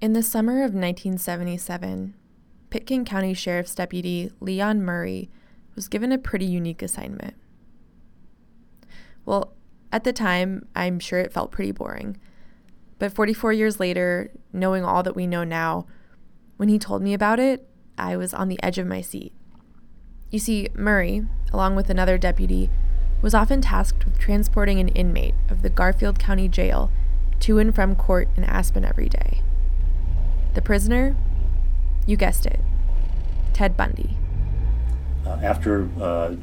In the summer of 1977, Pitkin County Sheriff's Deputy Leon Murray was given a pretty unique assignment. Well, at the time, I'm sure it felt pretty boring. But 44 years later, knowing all that we know now, when he told me about it, I was on the edge of my seat. You see, Murray, along with another deputy, was often tasked with transporting an inmate of the Garfield County Jail to and from court in Aspen every day. The prisoner? You guessed it Ted Bundy. Uh, after uh,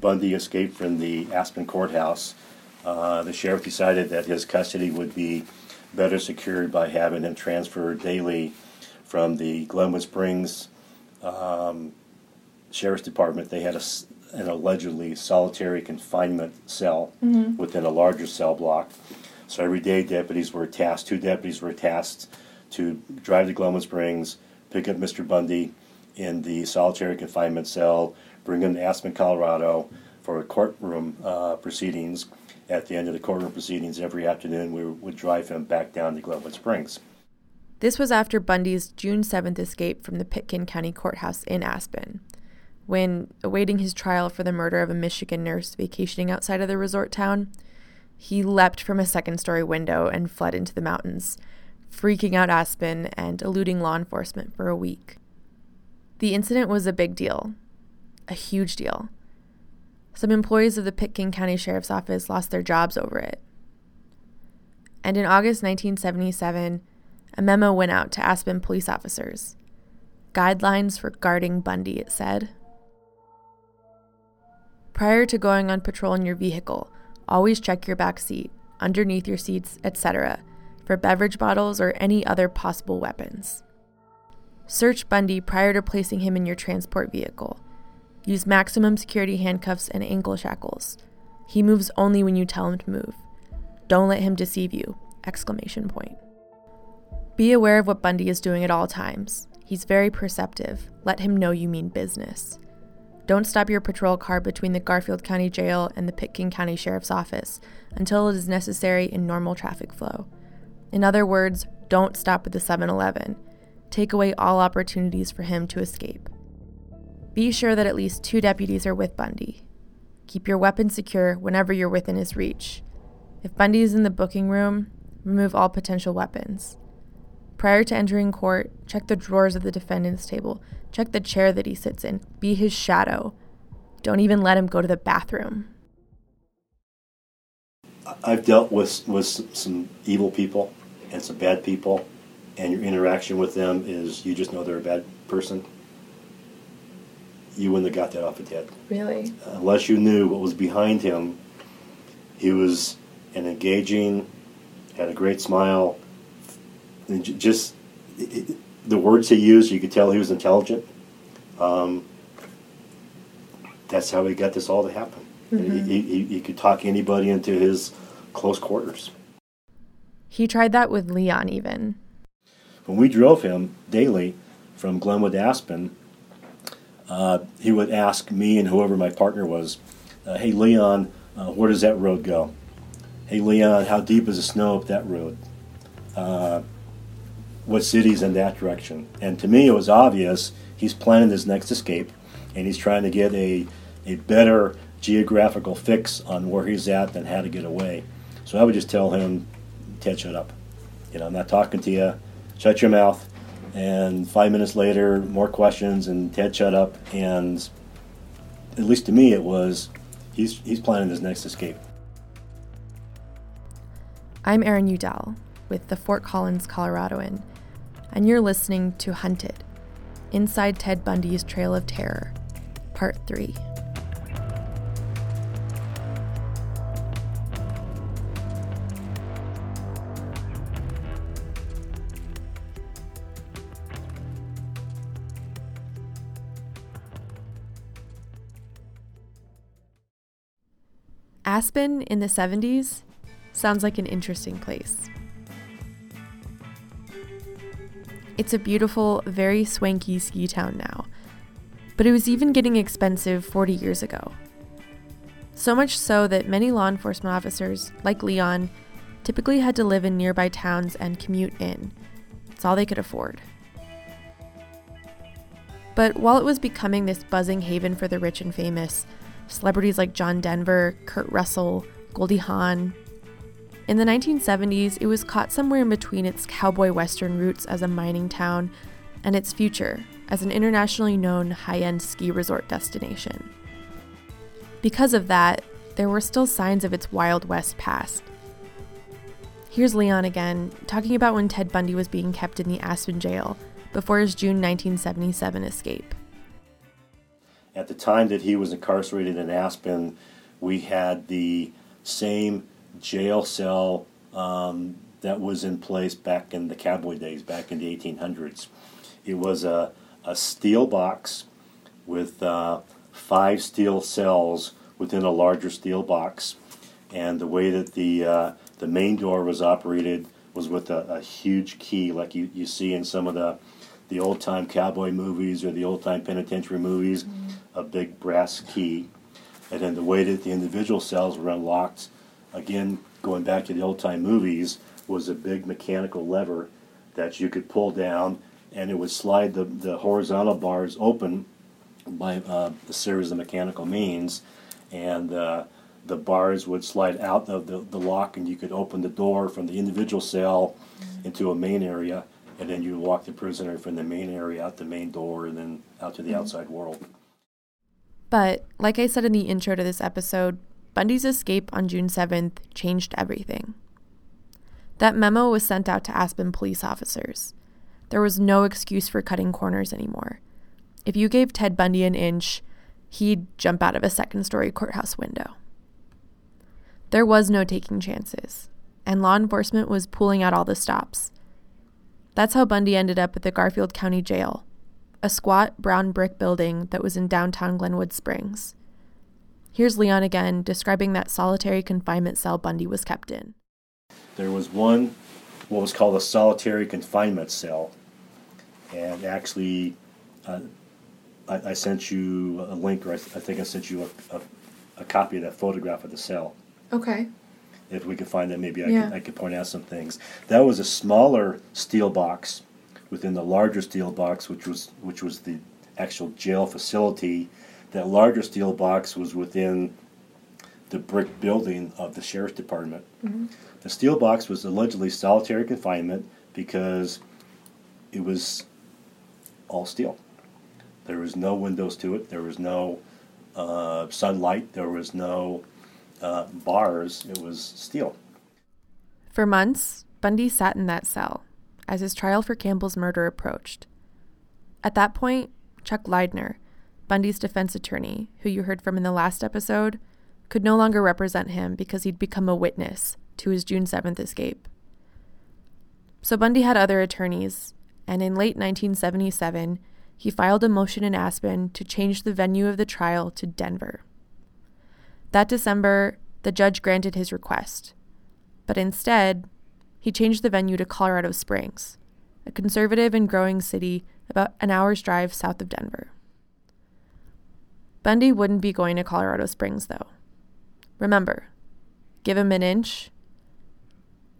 Bundy escaped from the Aspen courthouse, uh, the sheriff decided that his custody would be better secured by having him transferred daily from the Glenwood Springs um, Sheriff's Department. They had a, an allegedly solitary confinement cell mm-hmm. within a larger cell block. So every day, deputies were tasked, two deputies were tasked to drive to Glenwood Springs, pick up Mr. Bundy in the solitary confinement cell, bring him to Aspen, Colorado for courtroom uh, proceedings at the end of the courtroom proceedings every afternoon, we would drive him back down to Glenwood Springs. This was after Bundy's June 7th escape from the Pitkin County Courthouse in Aspen, when, awaiting his trial for the murder of a Michigan nurse vacationing outside of the resort town, he leapt from a second story window and fled into the mountains, freaking out Aspen and eluding law enforcement for a week. The incident was a big deal, a huge deal. Some employees of the Pitkin County Sheriff's Office lost their jobs over it. And in August 1977, a memo went out to Aspen police officers. Guidelines for guarding Bundy, it said. Prior to going on patrol in your vehicle, always check your back seat, underneath your seats, etc., for beverage bottles or any other possible weapons. Search Bundy prior to placing him in your transport vehicle Use maximum security handcuffs and ankle shackles. He moves only when you tell him to move. Don't let him deceive you! Exclamation point. Be aware of what Bundy is doing at all times. He's very perceptive. Let him know you mean business. Don't stop your patrol car between the Garfield County Jail and the Pitkin County Sheriff's Office until it is necessary in normal traffic flow. In other words, don't stop at the 7 Eleven. Take away all opportunities for him to escape. Be sure that at least two deputies are with Bundy. Keep your weapon secure whenever you're within his reach. If Bundy is in the booking room, remove all potential weapons. Prior to entering court, check the drawers of the defendant's table. Check the chair that he sits in. Be his shadow. Don't even let him go to the bathroom. I've dealt with, with some evil people and some bad people, and your interaction with them is you just know they're a bad person you wouldn't have got that off his head. Really? unless you knew what was behind him, he was an engaging, had a great smile, and just it, the words he used, you could tell he was intelligent. Um, that's how he got this all to happen. Mm-hmm. He, he, he could talk anybody into his close quarters. He tried that with Leon, even. When we drove him daily from Glenwood to Aspen, uh, he would ask me and whoever my partner was, uh, "Hey Leon, uh, where does that road go? Hey Leon, how deep is the snow up that road? Uh, what city's in that direction?" And to me, it was obvious he's planning his next escape, and he's trying to get a a better geographical fix on where he's at than how to get away. So I would just tell him, "Ted, shut up. You know, I'm not talking to you. Shut your mouth." And five minutes later, more questions, and Ted shut up. And at least to me, it was he's he's planning his next escape. I'm Erin Udell with the Fort Collins Coloradoan, and you're listening to Hunted Inside Ted Bundy's Trail of Terror, Part 3. Aspen in the 70s sounds like an interesting place. It's a beautiful, very swanky ski town now, but it was even getting expensive 40 years ago. So much so that many law enforcement officers, like Leon, typically had to live in nearby towns and commute in. It's all they could afford. But while it was becoming this buzzing haven for the rich and famous, celebrities like John Denver, Kurt Russell, Goldie Hawn, in the 1970s, it was caught somewhere in between its cowboy western roots as a mining town and its future as an internationally known high end ski resort destination. Because of that, there were still signs of its Wild West past. Here's Leon again, talking about when Ted Bundy was being kept in the Aspen jail before his June 1977 escape. At the time that he was incarcerated in Aspen, we had the same jail cell um, that was in place back in the cowboy days, back in the 1800s. It was a, a steel box with uh, five steel cells within a larger steel box. And the way that the, uh, the main door was operated was with a, a huge key, like you, you see in some of the, the old time cowboy movies or the old time penitentiary movies, mm-hmm. A big brass key. And then the way that the individual cells were unlocked, again, going back to the old time movies, was a big mechanical lever that you could pull down and it would slide the, the horizontal bars open by uh, a series of mechanical means, and uh, the bars would slide out of the, the lock, and you could open the door from the individual cell into a main area, and then you walk the prisoner from the main area out the main door and then out to the mm-hmm. outside world. But, like I said in the intro to this episode, Bundy's escape on June 7th changed everything. That memo was sent out to Aspen police officers. There was no excuse for cutting corners anymore. If you gave Ted Bundy an inch, he'd jump out of a second story courthouse window. There was no taking chances, and law enforcement was pulling out all the stops. That's how Bundy ended up at the Garfield County Jail, a squat brown brick building that was in downtown Glenwood Springs. Here's Leon again describing that solitary confinement cell Bundy was kept in. There was one, what was called a solitary confinement cell, and actually, uh, I, I, sent you a link, or I, th- I think I sent you a, a, a, copy of that photograph of the cell. Okay. If we could find that, maybe I, yeah. could, I could point out some things. That was a smaller steel box within the larger steel box, which was which was the actual jail facility. That larger steel box was within the brick building of the sheriff's department. Mm-hmm. The steel box was allegedly solitary confinement because it was all steel. There was no windows to it. There was no uh, sunlight. There was no uh, bars. It was steel. For months, Bundy sat in that cell as his trial for Campbell's murder approached. At that point, Chuck Leidner, Bundy's defense attorney, who you heard from in the last episode, could no longer represent him because he'd become a witness to his June 7th escape. So Bundy had other attorneys, and in late 1977, he filed a motion in Aspen to change the venue of the trial to Denver. That December, the judge granted his request, but instead, he changed the venue to Colorado Springs, a conservative and growing city about an hour's drive south of Denver. Bundy wouldn't be going to Colorado Springs, though. Remember, give him an inch.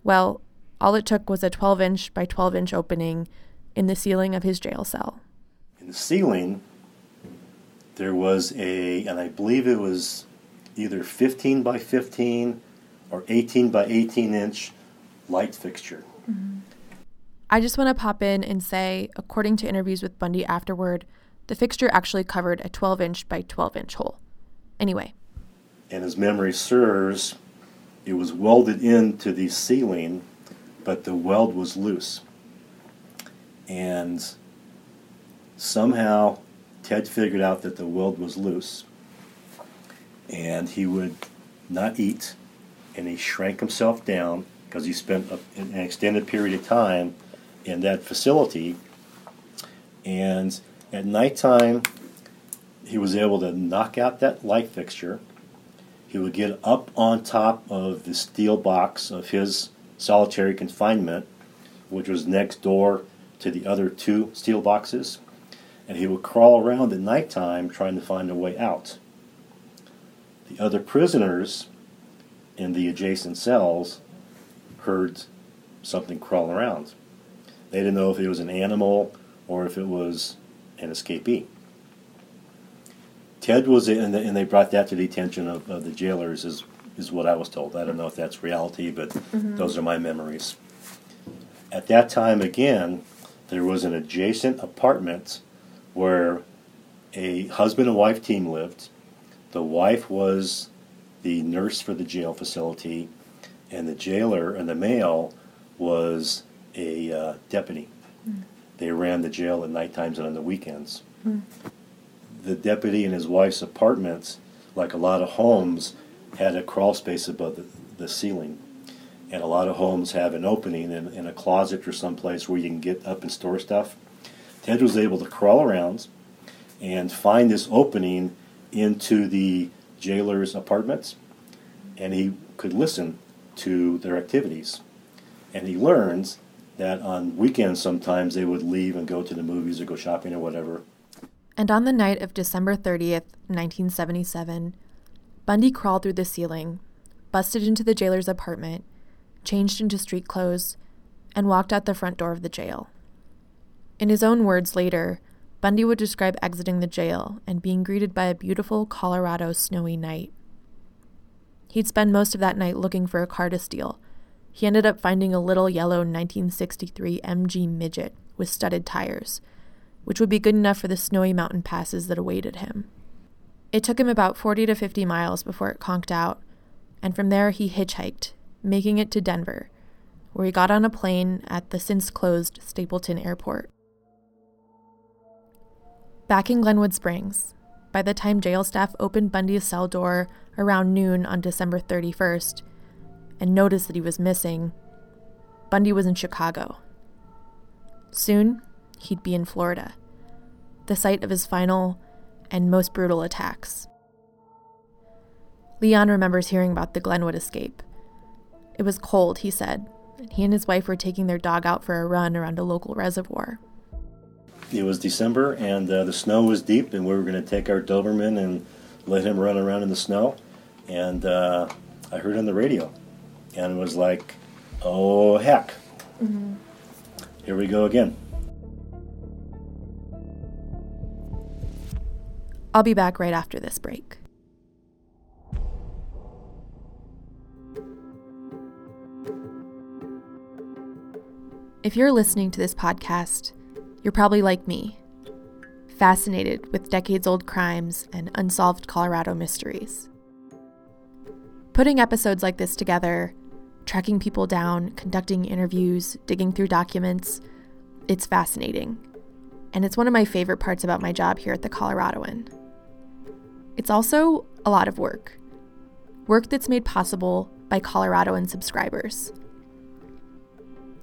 Well, all it took was a 12 inch by 12 inch opening in the ceiling of his jail cell. In the ceiling, there was a, and I believe it was either 15 by 15 or 18 by 18 inch light fixture. Mm-hmm. I just want to pop in and say, according to interviews with Bundy afterward, the fixture actually covered a 12 inch by 12 inch hole. Anyway. And as memory serves, it was welded into the ceiling, but the weld was loose. And somehow Ted figured out that the weld was loose and he would not eat and he shrank himself down because he spent a, an extended period of time in that facility. And at nighttime he was able to knock out that light fixture. He would get up on top of the steel box of his solitary confinement which was next door to the other two steel boxes, and he would crawl around at nighttime trying to find a way out. The other prisoners in the adjacent cells heard something crawl around. They didn't know if it was an animal or if it was an escapee. Ted was, and they brought that to the attention of, of the jailers, is, is what I was told. I don't know if that's reality, but mm-hmm. those are my memories. At that time, again, there was an adjacent apartment where a husband and wife team lived. The wife was the nurse for the jail facility, and the jailer and the male was a uh, deputy. Mm. They ran the jail at night times and on the weekends. Mm. The deputy and his wife's apartments, like a lot of homes, had a crawl space above the, the ceiling. And a lot of homes have an opening in, in a closet or someplace where you can get up and store stuff. Ted was able to crawl around and find this opening into the jailer's apartments, and he could listen to their activities. And he learns that on weekends sometimes they would leave and go to the movies or go shopping or whatever. And on the night of December 30th, 1977, Bundy crawled through the ceiling, busted into the jailer's apartment, changed into street clothes, and walked out the front door of the jail. In his own words later, Bundy would describe exiting the jail and being greeted by a beautiful Colorado snowy night. He'd spend most of that night looking for a car to steal. He ended up finding a little yellow 1963 MG Midget with studded tires, which would be good enough for the snowy mountain passes that awaited him. It took him about 40 to 50 miles before it conked out, and from there he hitchhiked, making it to Denver, where he got on a plane at the since closed Stapleton Airport. Back in Glenwood Springs, by the time jail staff opened Bundy's cell door around noon on December 31st and noticed that he was missing, Bundy was in Chicago. Soon, he'd be in Florida, the site of his final and most brutal attacks. Leon remembers hearing about the Glenwood escape. It was cold, he said, and he and his wife were taking their dog out for a run around a local reservoir it was December and uh, the snow was deep, and we were going to take our Doberman and let him run around in the snow. And uh, I heard on the radio, and it was like, oh heck, mm-hmm. here we go again. I'll be back right after this break. If you're listening to this podcast, you're probably like me, fascinated with decades old crimes and unsolved Colorado mysteries. Putting episodes like this together, tracking people down, conducting interviews, digging through documents, it's fascinating. And it's one of my favorite parts about my job here at the Coloradoan. It's also a lot of work. Work that's made possible by Coloradoan subscribers.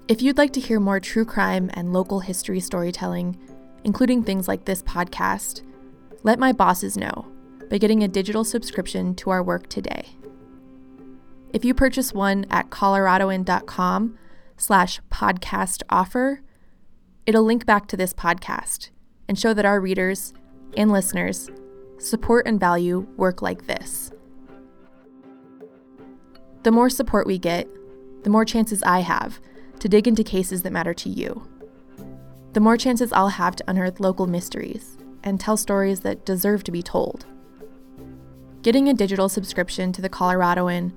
If you'd like to hear more true crime and local history storytelling, including things like this podcast, let my bosses know by getting a digital subscription to our work today. If you purchase one at coloradoan.com slash podcast offer, it'll link back to this podcast and show that our readers and listeners support and value work like this. The more support we get, the more chances I have to dig into cases that matter to you. The more chances I'll have to unearth local mysteries and tell stories that deserve to be told. Getting a digital subscription to the Coloradoan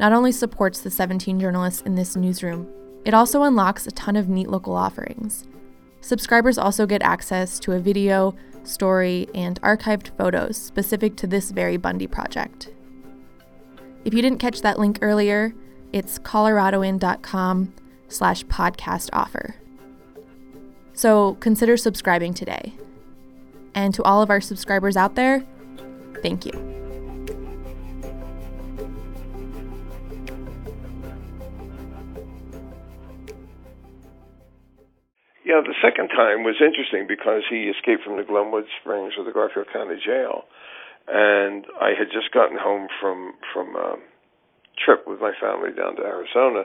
not only supports the 17 journalists in this newsroom, it also unlocks a ton of neat local offerings. Subscribers also get access to a video, story, and archived photos specific to this very Bundy project. If you didn't catch that link earlier, it's coloradoan.com slash podcast offer. So consider subscribing today. And to all of our subscribers out there, thank you. Yeah, the second time was interesting because he escaped from the Glenwood Springs or the Garfield County Jail, and I had just gotten home from from a trip with my family down to Arizona,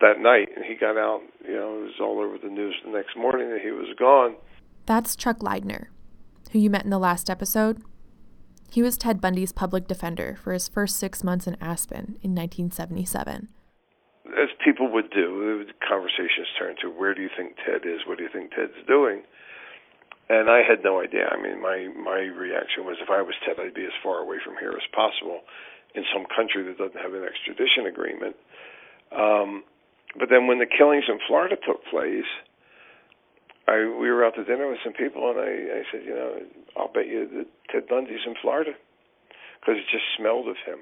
that night, and he got out. You know, it was all over the news the next morning that he was gone. That's Chuck Leidner, who you met in the last episode. He was Ted Bundy's public defender for his first six months in Aspen in 1977. as people would do, conversations turned to where do you think Ted is? What do you think Ted's doing? And I had no idea. I mean, my my reaction was if I was Ted, I'd be as far away from here as possible, in some country that doesn't have an extradition agreement. Um, but then when the killings in Florida took place, I we were out to dinner with some people, and I I said, you know, I'll bet you that Ted Bundy's in Florida because it just smelled of him.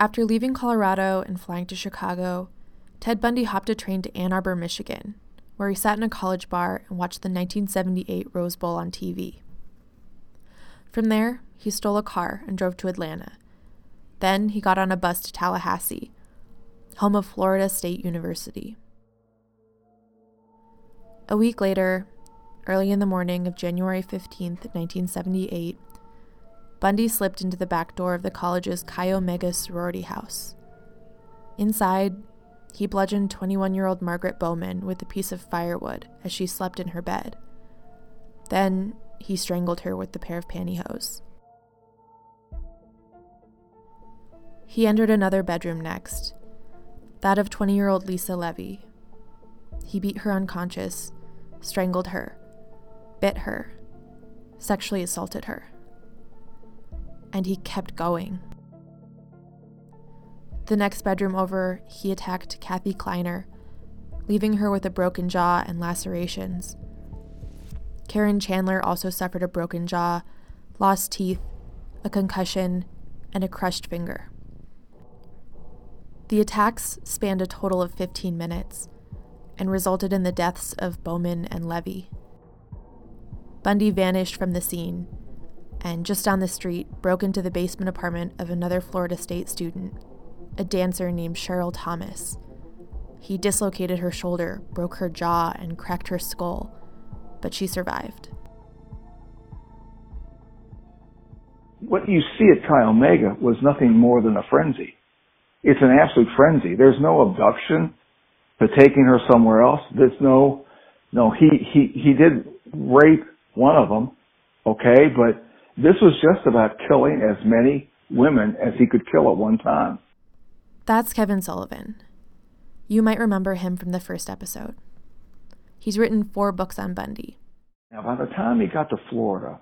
After leaving Colorado and flying to Chicago, Ted Bundy hopped a train to Ann Arbor, Michigan, where he sat in a college bar and watched the 1978 Rose Bowl on TV. From there, he stole a car and drove to Atlanta. Then he got on a bus to Tallahassee, home of Florida State University. A week later, early in the morning of January 15, 1978, Bundy slipped into the back door of the college's Chi Omega sorority house. Inside, he bludgeoned 21 year old Margaret Bowman with a piece of firewood as she slept in her bed. Then he strangled her with the pair of pantyhose. He entered another bedroom next, that of 20 year old Lisa Levy. He beat her unconscious, strangled her, bit her, sexually assaulted her. And he kept going. The next bedroom over, he attacked Kathy Kleiner, leaving her with a broken jaw and lacerations. Karen Chandler also suffered a broken jaw, lost teeth, a concussion, and a crushed finger. The attacks spanned a total of 15 minutes and resulted in the deaths of Bowman and Levy. Bundy vanished from the scene and, just down the street, broke into the basement apartment of another Florida State student a dancer named Cheryl Thomas. He dislocated her shoulder, broke her jaw, and cracked her skull, but she survived. What you see at Chi Omega was nothing more than a frenzy. It's an absolute frenzy. There's no abduction to taking her somewhere else. There's no, no, he, he, he did rape one of them, okay, but this was just about killing as many women as he could kill at one time. That's Kevin Sullivan. You might remember him from the first episode. He's written four books on Bundy. Now, by the time he got to Florida,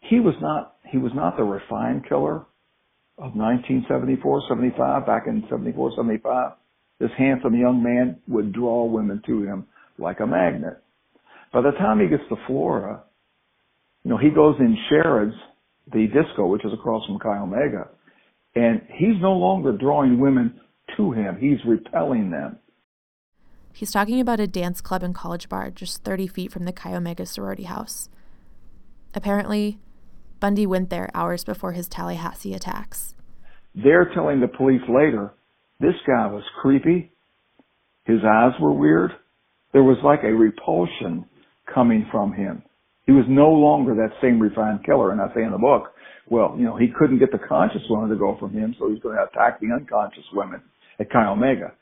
he was not he was not the refined killer of 1974, 75. Back in 74, 75, this handsome young man would draw women to him like a magnet. By the time he gets to Florida, you know, he goes in Sherrod's, the disco, which is across from Chi Omega, and he's no longer drawing women to him, he's repelling them. He's talking about a dance club and college bar just 30 feet from the Chi Omega sorority house. Apparently, Bundy went there hours before his Tallahassee attacks. They're telling the police later this guy was creepy. His eyes were weird. There was like a repulsion coming from him. He was no longer that same refined killer. And I say in the book, well, you know, he couldn't get the conscious women to go from him, so he's going to attack the unconscious women at Chi Omega.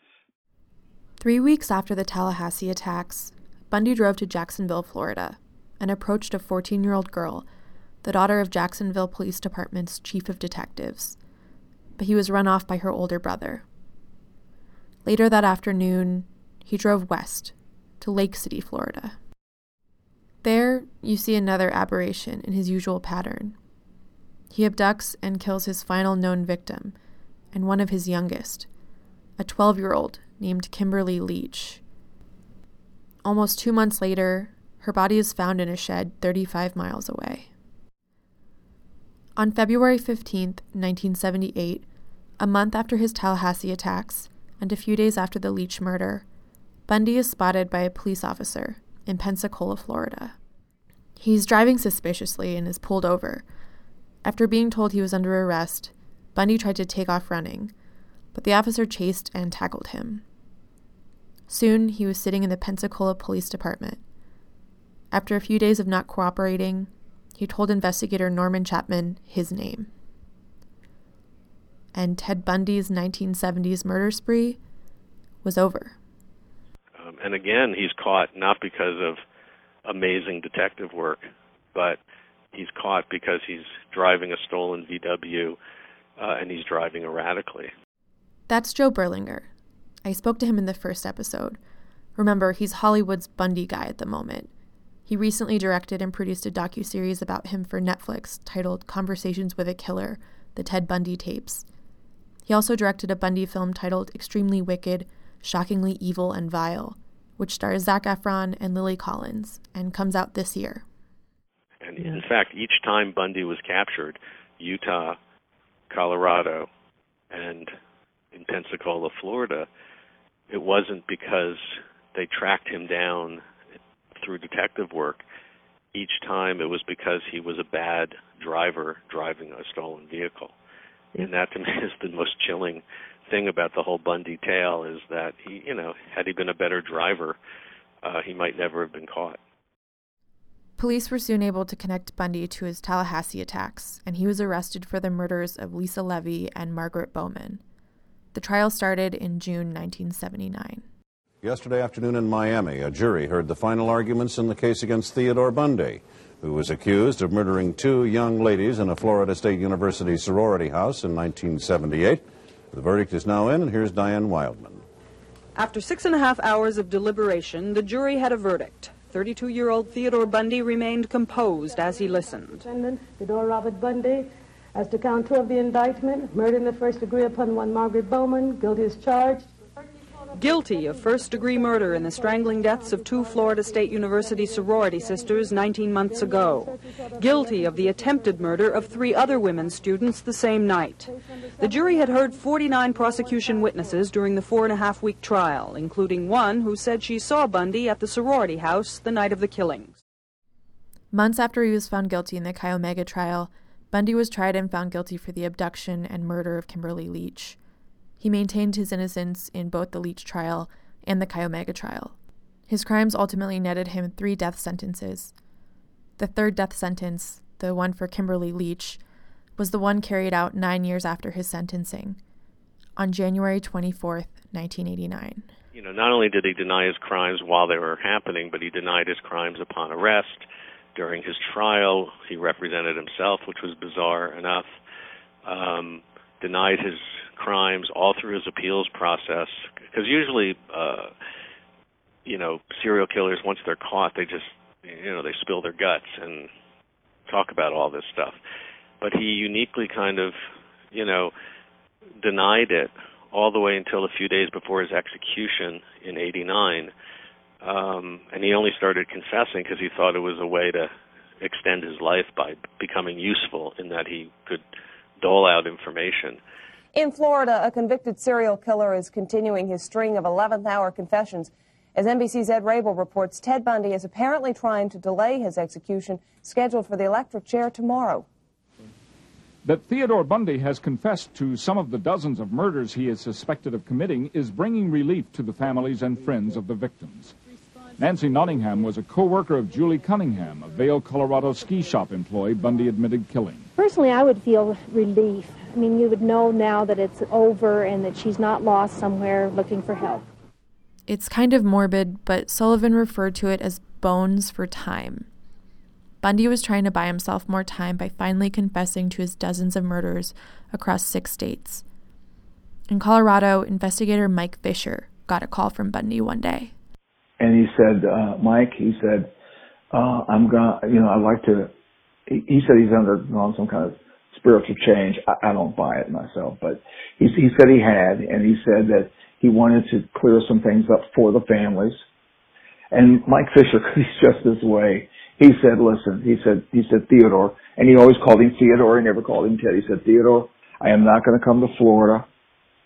Three weeks after the Tallahassee attacks, Bundy drove to Jacksonville, Florida, and approached a 14 year old girl, the daughter of Jacksonville Police Department's chief of detectives. But he was run off by her older brother. Later that afternoon, he drove west to Lake City, Florida. There, you see another aberration in his usual pattern. He abducts and kills his final known victim, and one of his youngest, a 12 year old named Kimberly Leach. Almost two months later, her body is found in a shed 35 miles away. On February 15, 1978, a month after his Tallahassee attacks, and a few days after the Leach murder, Bundy is spotted by a police officer in Pensacola, Florida. He's driving suspiciously and is pulled over, after being told he was under arrest, Bundy tried to take off running, but the officer chased and tackled him. Soon, he was sitting in the Pensacola Police Department. After a few days of not cooperating, he told investigator Norman Chapman his name. And Ted Bundy's 1970s murder spree was over. Um, and again, he's caught not because of amazing detective work, but he's caught because he's driving a stolen VW uh, and he's driving erratically. That's Joe Berlinger. I spoke to him in the first episode. Remember, he's Hollywood's Bundy guy at the moment. He recently directed and produced a docu-series about him for Netflix titled Conversations with a Killer: The Ted Bundy Tapes. He also directed a Bundy film titled Extremely Wicked, Shockingly Evil and Vile, which stars Zac Efron and Lily Collins and comes out this year. And in fact, each time Bundy was captured, Utah, Colorado, and in Pensacola, Florida, it wasn't because they tracked him down through detective work. Each time it was because he was a bad driver driving a stolen vehicle. And that to me is the most chilling thing about the whole Bundy tale is that he, you know, had he been a better driver, uh, he might never have been caught. Police were soon able to connect Bundy to his Tallahassee attacks, and he was arrested for the murders of Lisa Levy and Margaret Bowman. The trial started in June 1979. Yesterday afternoon in Miami, a jury heard the final arguments in the case against Theodore Bundy, who was accused of murdering two young ladies in a Florida State University sorority house in 1978. The verdict is now in, and here's Diane Wildman. After six and a half hours of deliberation, the jury had a verdict. 32 year old Theodore Bundy remained composed as he listened. Defendant Theodore Robert Bundy, as to count two of the indictment, murder in the first degree upon one Margaret Bowman, guilty as charged. Guilty of first degree murder in the strangling deaths of two Florida State University sorority sisters 19 months ago. Guilty of the attempted murder of three other women students the same night. The jury had heard 49 prosecution witnesses during the four and a half week trial, including one who said she saw Bundy at the sorority house the night of the killings. Months after he was found guilty in the Chi Omega trial, Bundy was tried and found guilty for the abduction and murder of Kimberly Leach. He maintained his innocence in both the Leach trial and the Chi Omega trial. His crimes ultimately netted him three death sentences. The third death sentence, the one for Kimberly Leach, was the one carried out nine years after his sentencing, on January 24th, 1989. You know, not only did he deny his crimes while they were happening, but he denied his crimes upon arrest. During his trial, he represented himself, which was bizarre enough. Um, denied his crimes all through his appeals process because usually uh you know serial killers once they're caught they just you know they spill their guts and talk about all this stuff but he uniquely kind of you know denied it all the way until a few days before his execution in 89 um and he only started confessing because he thought it was a way to extend his life by becoming useful in that he could dole out information. In Florida, a convicted serial killer is continuing his string of 11th hour confessions. As NBC's Ed Rabel reports, Ted Bundy is apparently trying to delay his execution, scheduled for the electric chair tomorrow. That Theodore Bundy has confessed to some of the dozens of murders he is suspected of committing is bringing relief to the families and friends of the victims. Nancy Nottingham was a co-worker of Julie Cunningham, a Vail, Colorado ski shop employee Bundy admitted killing. Personally, I would feel relief. I mean, you would know now that it's over and that she's not lost somewhere looking for help. It's kind of morbid, but Sullivan referred to it as bones for time. Bundy was trying to buy himself more time by finally confessing to his dozens of murders across six states. In Colorado, investigator Mike Fisher got a call from Bundy one day. And he said, uh, Mike, he said, uh, I'm to, you know, I'd like to, he, he said he's undergone some kind of spiritual change. I, I don't buy it myself, but he, he said he had, and he said that he wanted to clear some things up for the families. And Mike Fisher, he's just this way. He said, listen, he said, he said, Theodore, and he always called him Theodore. He never called him Ted. He said, Theodore, I am not going to come to Florida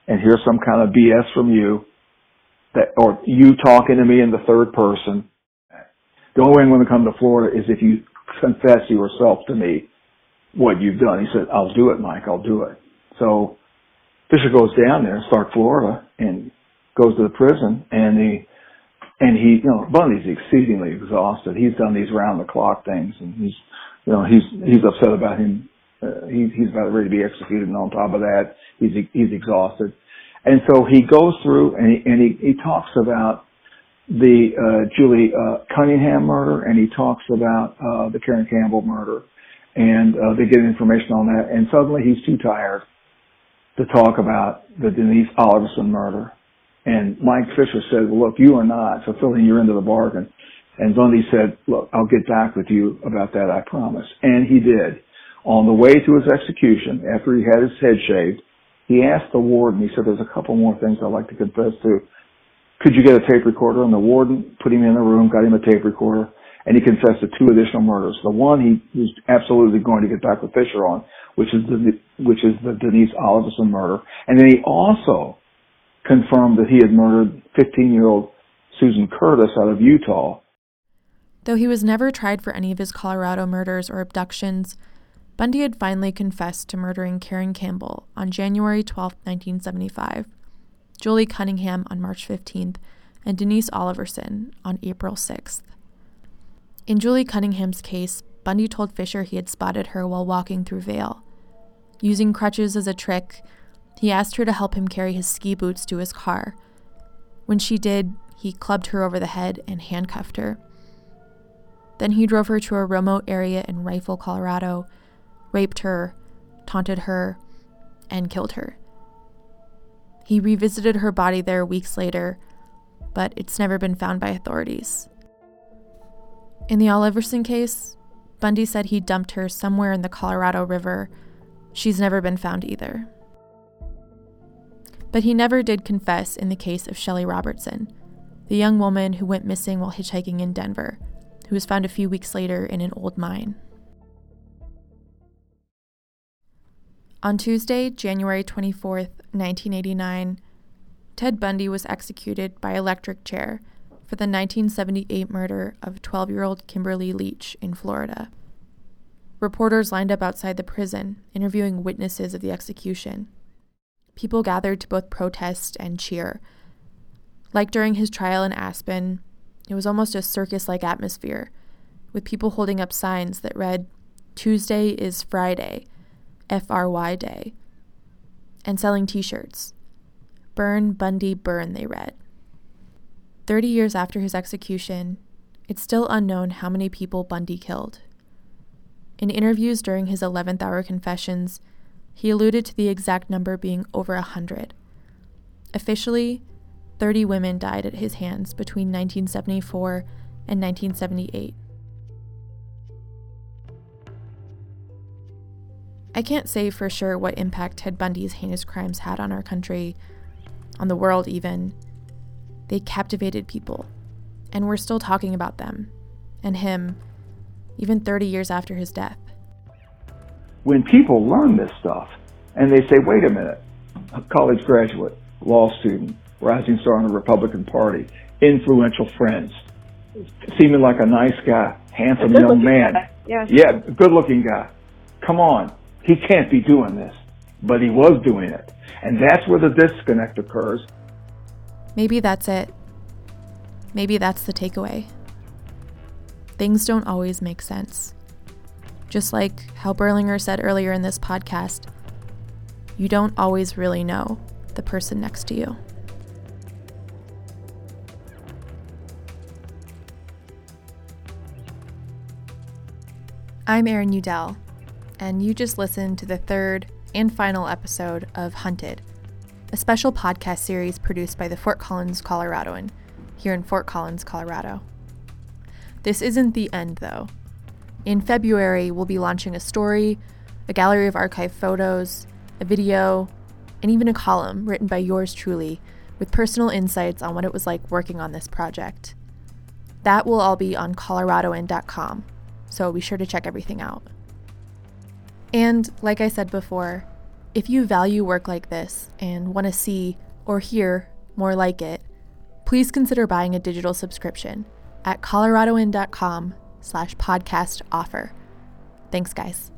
and hear some kind of BS from you that, or you talking to me in the third person. The only way I'm going to come to Florida is if you confess yourself to me what you've done. He said, I'll do it, Mike. I'll do it. So Fisher goes down there, Starke, Florida, and goes to the prison, and he and he, you know, Bundy's exceedingly exhausted. He's done these round the clock things, and he's, you know, he's he's upset about him. Uh, he, he's about ready to be executed, and on top of that, he's he's exhausted. And so he goes through and he, and he, he talks about the uh, Julie uh, Cunningham murder, and he talks about uh, the Caryn Campbell murder, and uh, they get information on that. And suddenly he's too tired to talk about the Denise Oliverson murder. And Mike Fisher said, well, look, you are not fulfilling your end of the bargain. And Bundy said, look, I'll get back with you about that, I promise. And he did. On the way to his execution, after he had his head shaved, he asked the warden, he said, there's a couple more things I'd like to confess to. Could you get a tape recorder? And the warden put him in a room, got him a tape recorder, and he confessed to two additional murders. The one he was absolutely going to get back with Fisher on, which is the, which is the Denise Oliverson murder. And then he also confirmed that he had murdered 15 year old Susan Curtis out of Utah. Though he was never tried for any of his Colorado murders or abductions, Bundy had finally confessed to murdering Caryn Campbell on January 12, 1975, Julie Cunningham on March 15th, and Denise Oliverson on April 6th. In Julie Cunningham's case, Bundy told Fisher he had spotted her while walking through Vail. Using crutches as a trick, he asked her to help him carry his ski boots to his car. When she did, he clubbed her over the head and handcuffed her. Then he drove her to a remote area in Rifle, Colorado, raped her, taunted her, and killed her. He revisited her body there weeks later, but it's never been found by authorities. In the Oliverson case, Bundy said he dumped her somewhere in the Colorado River. She's never been found either. But he never did confess in the case of Shelley Robertson, the young woman who went missing while hitchhiking in Denver, who was found a few weeks later in an old mine. On Tuesday, January 24, 1989, Ted Bundy was executed by electric chair for the 1978 murder of 12 year old Kimberly Leach in Florida. Reporters lined up outside the prison, interviewing witnesses of the execution. People gathered to both protest and cheer. Like during his trial in Aspen, it was almost a circus like atmosphere, with people holding up signs that read, Tuesday is Friday FRY Day, and selling t shirts. Burn, Bundy, burn, they read. Thirty years after his execution, it's still unknown how many people Bundy killed. In interviews during his 11th hour confessions, he alluded to the exact number being over a hundred. Officially, 30 women died at his hands between 1974 and 1978. I can't say for sure what impact Ted Bundy's heinous crimes had on our country, on the world even. They captivated people, and we're still talking about them, and him, even 30 years after his death. When people learn this stuff, and they say, wait a minute, a college graduate, law student, rising star in the Republican Party, influential friends, seeming like a nice guy, handsome young man. Yes. Yeah, good looking guy. Come on. He can't be doing this, but he was doing it. And that's where the disconnect occurs. Maybe that's it. Maybe that's the takeaway. Things don't always make sense. Just like how Berlinger said earlier in this podcast, you don't always really know the person next to you. I'm Erin Udell and you just listened to the third and final episode of Hunted, a special podcast series produced by the Fort Collins Coloradoan here in Fort Collins, Colorado. This isn't the end, though. In February, we'll be launching a story, a gallery of archive photos, a video, and even a column written by yours truly with personal insights on what it was like working on this project. That will all be on coloradoan.com, so be sure to check everything out. And like I said before, if you value work like this and want to see or hear more like it, please consider buying a digital subscription at coloradoan.com slash podcast offer. Thanks, guys.